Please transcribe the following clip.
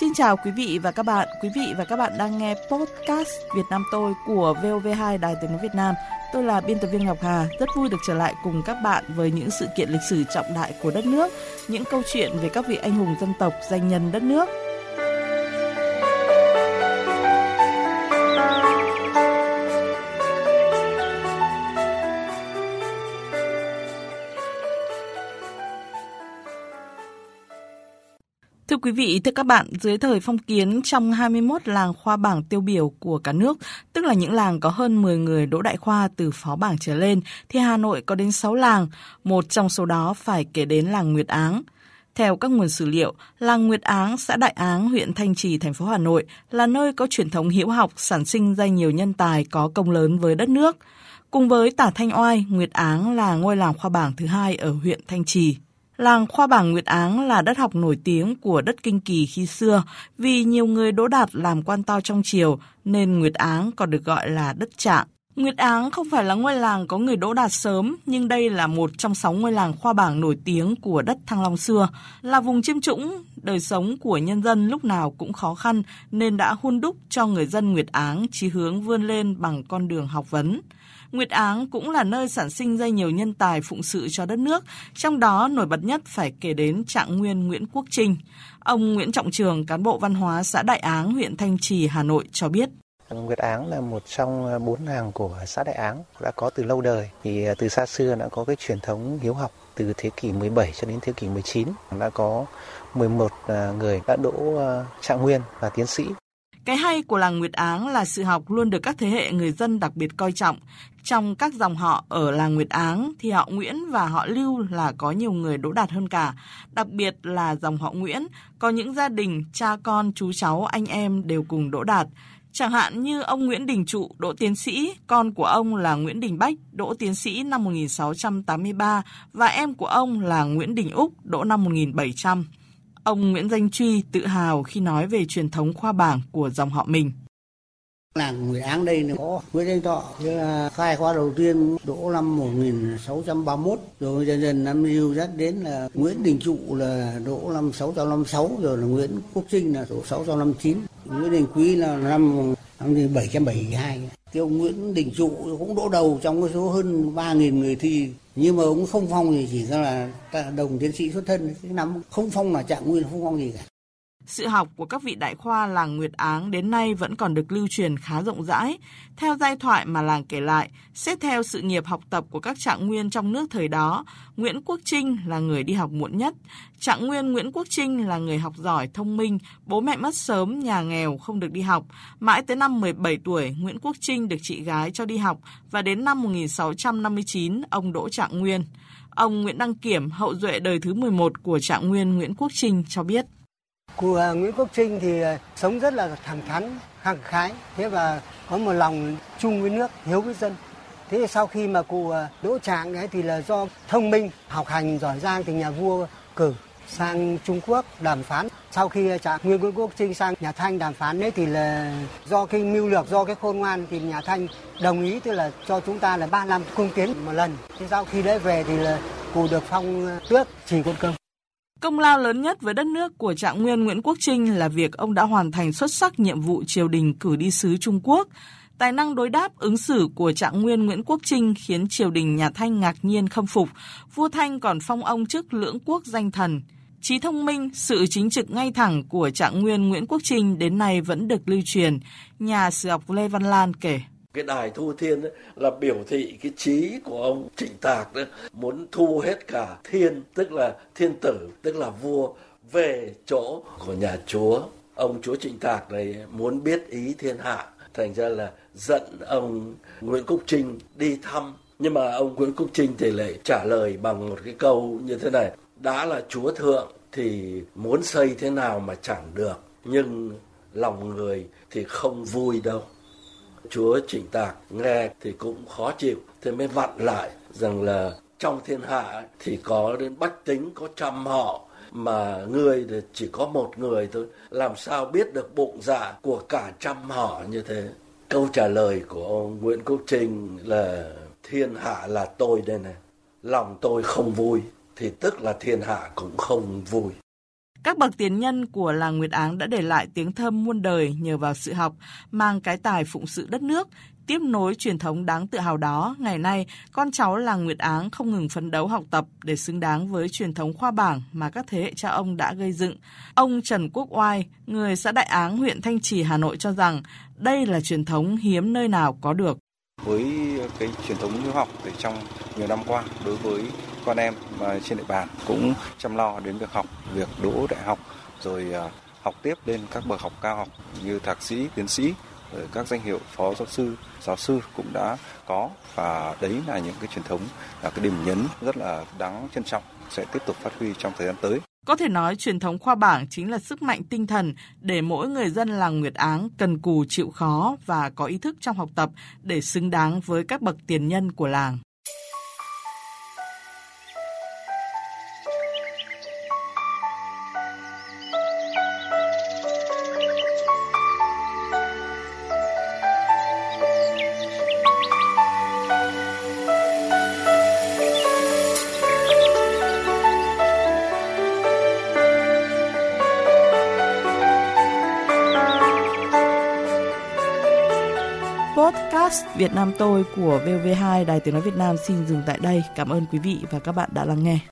Xin chào quý vị và các bạn. Quý vị và các bạn đang nghe podcast Việt Nam tôi của VOV2 Đài Tiếng nói Việt Nam. Tôi là biên tập viên Ngọc Hà, rất vui được trở lại cùng các bạn với những sự kiện lịch sử trọng đại của đất nước, những câu chuyện về các vị anh hùng dân tộc, danh nhân đất nước. Quý vị, thưa các bạn, dưới thời phong kiến trong 21 làng khoa bảng tiêu biểu của cả nước, tức là những làng có hơn 10 người đỗ đại khoa từ phó bảng trở lên, thì Hà Nội có đến 6 làng, một trong số đó phải kể đến làng Nguyệt Áng. Theo các nguồn sử liệu, làng Nguyệt Áng, xã Đại Áng, huyện Thanh Trì, thành phố Hà Nội là nơi có truyền thống hiếu học, sản sinh ra nhiều nhân tài có công lớn với đất nước. Cùng với Tả Thanh Oai, Nguyệt Áng là ngôi làng khoa bảng thứ hai ở huyện Thanh Trì. Làng Khoa Bảng Nguyệt Áng là đất học nổi tiếng của đất Kinh Kỳ khi xưa vì nhiều người đỗ đạt làm quan to trong triều nên Nguyệt Áng còn được gọi là đất trạng. Nguyệt Áng không phải là ngôi làng có người đỗ đạt sớm, nhưng đây là một trong sáu ngôi làng khoa bảng nổi tiếng của đất Thăng Long xưa, là vùng chiêm trũng, đời sống của nhân dân lúc nào cũng khó khăn nên đã hun đúc cho người dân Nguyệt Áng chí hướng vươn lên bằng con đường học vấn. Nguyệt Áng cũng là nơi sản sinh ra nhiều nhân tài phụng sự cho đất nước, trong đó nổi bật nhất phải kể đến trạng nguyên Nguyễn Quốc Trinh. Ông Nguyễn Trọng Trường, cán bộ văn hóa xã Đại Áng, huyện Thanh Trì, Hà Nội cho biết. Nguyệt Áng là một trong ờ, bốn làng của xã Đại Áng, đã có từ lâu đời. Thì ờ, từ xa xưa đã có cái truyền thống hiếu học từ thế kỷ 17 cho đến thế kỷ 19. Đã có 11 ờ, người đã đỗ trạng nguyên và tiến sĩ. Cái hay của làng Nguyệt Áng là sự học luôn được các thế hệ người dân đặc biệt coi trọng. Trong các dòng họ ở làng Nguyệt Áng thì họ Nguyễn và họ Lưu là có nhiều người đỗ đạt hơn cả. Đặc biệt là dòng họ Nguyễn, có những gia đình, cha con, chú cháu, anh em đều cùng đỗ đạt. Chẳng hạn như ông Nguyễn Đình Trụ đỗ tiến sĩ, con của ông là Nguyễn Đình Bách đỗ tiến sĩ năm 1683 và em của ông là Nguyễn Đình Úc đỗ năm 1700. Ông Nguyễn Danh Truy tự hào khi nói về truyền thống khoa bảng của dòng họ mình. Làng Nguyễn Áng đây có Nguyễn Danh Thọ, là khai khoa đầu tiên đỗ năm 1631, rồi dần dần năm lưu dắt đến là Nguyễn Đình Trụ là đỗ năm 656, rồi là Nguyễn Quốc Trinh là đỗ 659, Nguyễn Đình Quý là năm năm 772. Cái ông Nguyễn Đình Trụ cũng đỗ đầu trong cái số hơn 3.000 người thi. Nhưng mà ông không phong thì chỉ là đồng tiến sĩ xuất thân. Cái năm không phong là trạng nguyên không phong gì cả sự học của các vị đại khoa làng Nguyệt Áng đến nay vẫn còn được lưu truyền khá rộng rãi. Theo giai thoại mà làng kể lại, xét theo sự nghiệp học tập của các trạng nguyên trong nước thời đó, Nguyễn Quốc Trinh là người đi học muộn nhất. Trạng nguyên Nguyễn Quốc Trinh là người học giỏi, thông minh, bố mẹ mất sớm, nhà nghèo, không được đi học. Mãi tới năm 17 tuổi, Nguyễn Quốc Trinh được chị gái cho đi học và đến năm 1659, ông đỗ trạng nguyên. Ông Nguyễn Đăng Kiểm, hậu duệ đời thứ 11 của trạng nguyên Nguyễn Quốc Trinh cho biết. Cụ à, Nguyễn Quốc Trinh thì à, sống rất là thẳng thắn, khẳng khái, thế và có một lòng chung với nước, hiếu với dân. Thế sau khi mà cụ à, đỗ trạng ấy thì là do thông minh, học hành giỏi giang thì nhà vua cử sang Trung Quốc đàm phán. Sau khi trạng Nguyên Nguyễn Quốc Trinh sang nhà Thanh đàm phán đấy thì là do cái mưu lược, do cái khôn ngoan thì nhà Thanh đồng ý tức là cho chúng ta là 3 năm cung tiến một lần. Thế sau khi đấy về thì là cụ được phong tước chỉ quân công. Công lao lớn nhất với đất nước của trạng nguyên Nguyễn Quốc Trinh là việc ông đã hoàn thành xuất sắc nhiệm vụ triều đình cử đi sứ Trung Quốc. Tài năng đối đáp ứng xử của trạng nguyên Nguyễn Quốc Trinh khiến triều đình nhà Thanh ngạc nhiên khâm phục. Vua Thanh còn phong ông chức lưỡng quốc danh thần. Trí thông minh, sự chính trực ngay thẳng của trạng nguyên Nguyễn Quốc Trinh đến nay vẫn được lưu truyền. Nhà sử học Lê Văn Lan kể cái đài thu thiên ấy, là biểu thị cái trí của ông trịnh tạc đó, muốn thu hết cả thiên tức là thiên tử tức là vua về chỗ của nhà chúa. Ông chúa trịnh tạc này muốn biết ý thiên hạ thành ra là dẫn ông nguyễn Cúc trinh đi thăm. Nhưng mà ông nguyễn Cúc trinh thì lại trả lời bằng một cái câu như thế này đã là chúa thượng thì muốn xây thế nào mà chẳng được nhưng lòng người thì không vui đâu chúa chỉnh tạc, nghe thì cũng khó chịu. Thế mới vặn lại rằng là trong thiên hạ thì có đến bách tính, có trăm họ, mà người thì chỉ có một người thôi. Làm sao biết được bụng dạ của cả trăm họ như thế? Câu trả lời của ông nguyễn quốc trinh là, thiên hạ là tôi đây này, lòng tôi không vui. Thì tức là thiên hạ cũng không vui. Các bậc tiền nhân của làng Nguyệt Áng đã để lại tiếng thơm muôn đời nhờ vào sự học, mang cái tài phụng sự đất nước, tiếp nối truyền thống đáng tự hào đó, ngày nay con cháu làng Nguyệt Áng không ngừng phấn đấu học tập để xứng đáng với truyền thống khoa bảng mà các thế hệ cha ông đã gây dựng. Ông Trần Quốc Oai, người xã Đại Áng, huyện Thanh Trì, Hà Nội cho rằng đây là truyền thống hiếm nơi nào có được. Với cái truyền thống hiếu học thì trong nhiều năm qua đối với con em ờ, trên địa bàn cũng chăm lo đến việc học, việc đỗ đại học rồi ờ, học tiếp lên các bậc học cao học như thạc sĩ, tiến sĩ, rồi các danh hiệu phó giáo sư, giáo sư cũng đã có và đấy là những cái truyền thống là cái điểm nhấn rất là đáng trân trọng sẽ tiếp tục phát huy trong thời gian tới. Có thể nói truyền thống khoa bảng chính là sức mạnh tinh thần để mỗi người dân làng Nguyệt Áng cần cù chịu khó và có ý thức trong học tập để xứng đáng với các bậc tiền nhân của làng. Podcast Việt Nam tôi của VV2 Đài Tiếng Nói Việt Nam xin dừng tại đây. Cảm ơn quý vị và các bạn đã lắng nghe.